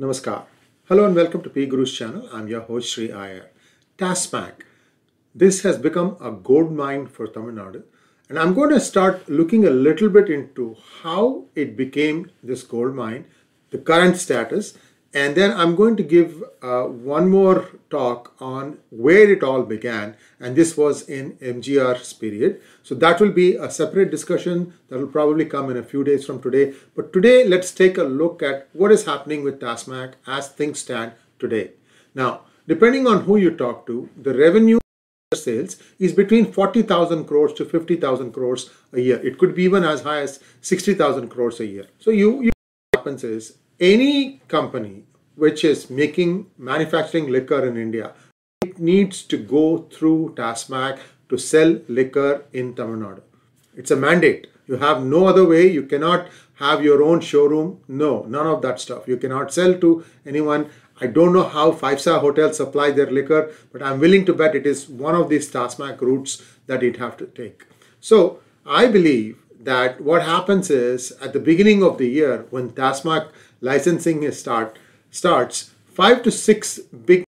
Namaskar. Hello and welcome to P Guru's channel. I'm your host Sree Iyer. TASMAC. This has become a gold mine for Tamil Nadu. And I'm going to start looking a little bit into how it became this gold mine, the current status, and then I'm going to give uh, one more talk on where it all began, and this was in MGR's period. So that will be a separate discussion that will probably come in a few days from today. But today, let's take a look at what is happening with TASMAC as things stand today. Now, depending on who you talk to, the revenue sales is between 40,000 crores to 50,000 crores a year. It could be even as high as 60,000 crores a year. So you, you what happens is any company which is making manufacturing liquor in India, it needs to go through TASMAC to sell liquor in Tamil Nadu. It's a mandate. You have no other way. You cannot have your own showroom. No, none of that stuff. You cannot sell to anyone. I don't know how five-star hotels supply their liquor, but I'm willing to bet it is one of these TASMAC routes that it have to take. So I believe that what happens is at the beginning of the year when TASMAC licensing is start starts, five to six big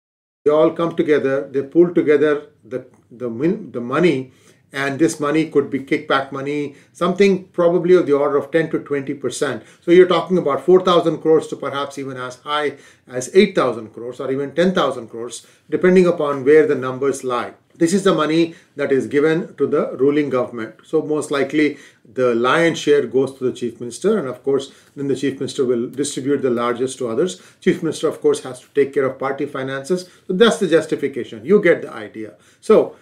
they all come together, they pull together the the, the money and this money could be kickback money, something probably of the order of 10 to 20 percent. So you're talking about 4,000 crores to perhaps even as high as 8,000 crores or even 10,000 crores, depending upon where the numbers lie. This is the money that is given to the ruling government. So most likely the lion's share goes to the chief minister and of course then the chief minister will distribute the largest to others. Chief minister of course has to take care of party finances. So that's the justification. You get the idea. So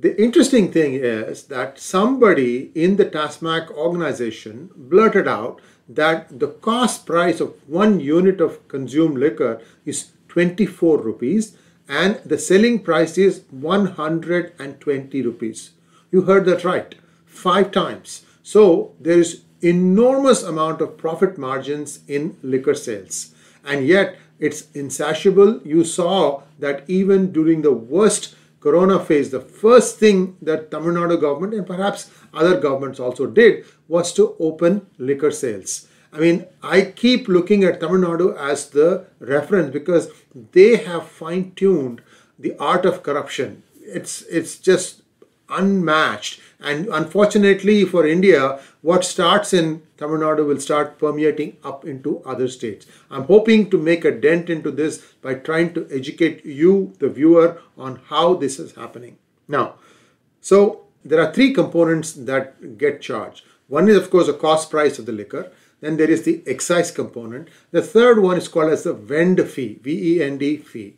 the interesting thing is that somebody in the TASMAC organization blurted out that the cost price of one unit of consumed liquor is 24 rupees and the selling price is 120 rupees. You heard that right, five times. So there is enormous amount of profit margins in liquor sales. And yet it's insatiable. You saw that even during the worst corona phase, the first thing that Tamil Nadu government and perhaps other governments also did was to open liquor sales. I mean, I keep looking at Tamil Nadu as the reference because they have fine tuned the art of corruption. It's, it's just unmatched. And unfortunately for India, what starts in Tamil Nadu will start permeating up into other states. I'm hoping to make a dent into this by trying to educate you, the viewer, on how this is happening. Now, so there are three components that get charged. One is, of course, the cost price of the liquor. Then there is the excise component. The third one is called as the vend fee, V-E-N-D fee.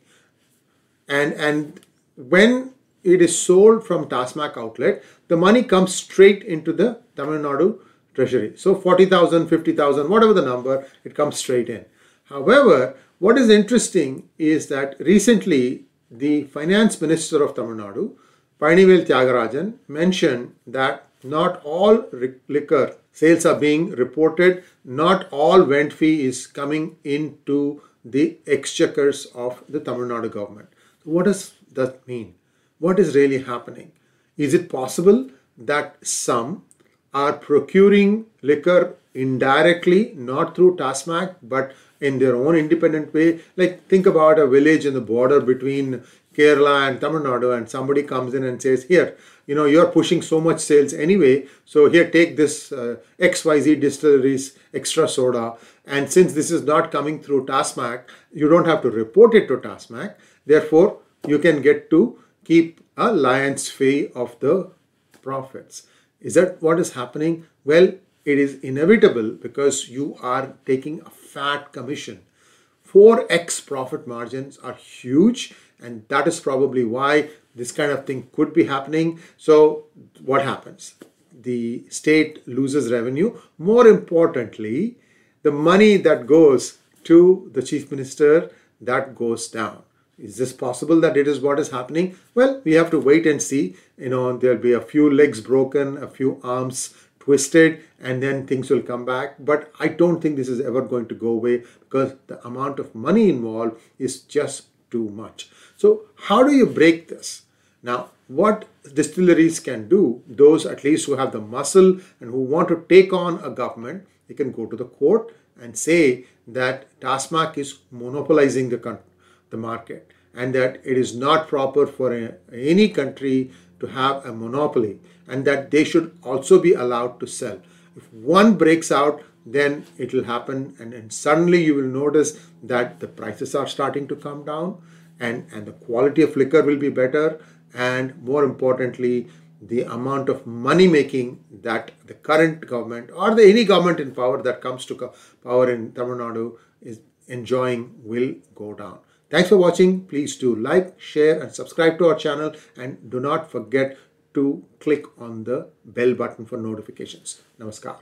And, and when it is sold from TASMAC outlet, the money comes straight into the Tamil Nadu treasury. So 40,000, 50,000, whatever the number, it comes straight in. However, what is interesting is that recently the finance minister of Tamil Nadu, Palanivel Thiagarajan, mentioned that not all liquor sales are being reported, not all vend fee is coming into the exchequers of the Tamil Nadu government. What does that mean? What is really happening? Is it possible that some are procuring liquor indirectly, not through TASMAC, but in their own independent way? Like think about a village in the border between Kerala and Tamil Nadu and somebody comes in and says, here, you know, you're pushing so much sales anyway, so here, take this uh, XYZ distilleries extra soda. And since this is not coming through TASMAC, you don't have to report it to TASMAC. Therefore, you can get to keep a lion's fee of the profits. Is that what is happening? Well, it is inevitable because you are taking a fat commission. 4x profit margins are huge and that is probably why this kind of thing could be happening. So what happens? The state loses revenue. More importantly, the money that goes to the chief minister, that goes down. Is this possible that it is what is happening? Well, we have to wait and see. You know, there'll be a few legs broken, a few arms twisted, and then things will come back. But I don't think this is ever going to go away because the amount of money involved is just too much. So how do you break this? Now, what distilleries can do, those at least who have the muscle and who want to take on a government, they can go to the court and say that Tasmac is monopolizing the, the market and that it is not proper for a, any country to have a monopoly and that they should also be allowed to sell. If one breaks out, then it will happen and, and suddenly you will notice that the prices are starting to come down and, and the quality of liquor will be better and more importantly the amount of money making that the current government or the any government in power that comes to power in Tamil Nadu is enjoying will go down. Thanks for watching. Please do like, share and subscribe to our channel and do not forget to click on the bell button for notifications. Namaskar.